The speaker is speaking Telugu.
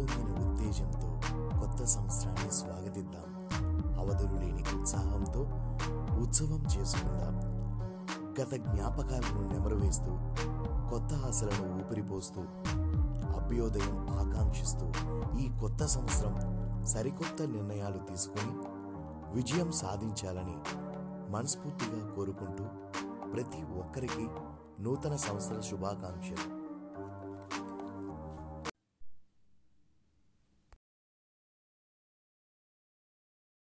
ఉప్పొంగిన ఉత్తేజంతో కొత్త సంవత్సరాన్ని స్వాగతిద్దాం. అవధులు లేని ఉత్సాహంతో ఉత్సవం చేసుకుందాం. గత జ్ఞాపకాలను నెమరువేస్తూ కొత్త ఆశలను ఊపిరిపోస్తూ అభ్యోదయం ఆకాంక్షిస్తూ ఈ కొత్త సంవత్సరం సరికొత్త నిర్ణయాలు తీసుకొని విజయం సాధించాలని మనస్ఫూర్తిగా కోరుకుంటూ ప్రతి ఒక్కరికి నూతన సంవత్సర శుభాకాంక్షలు.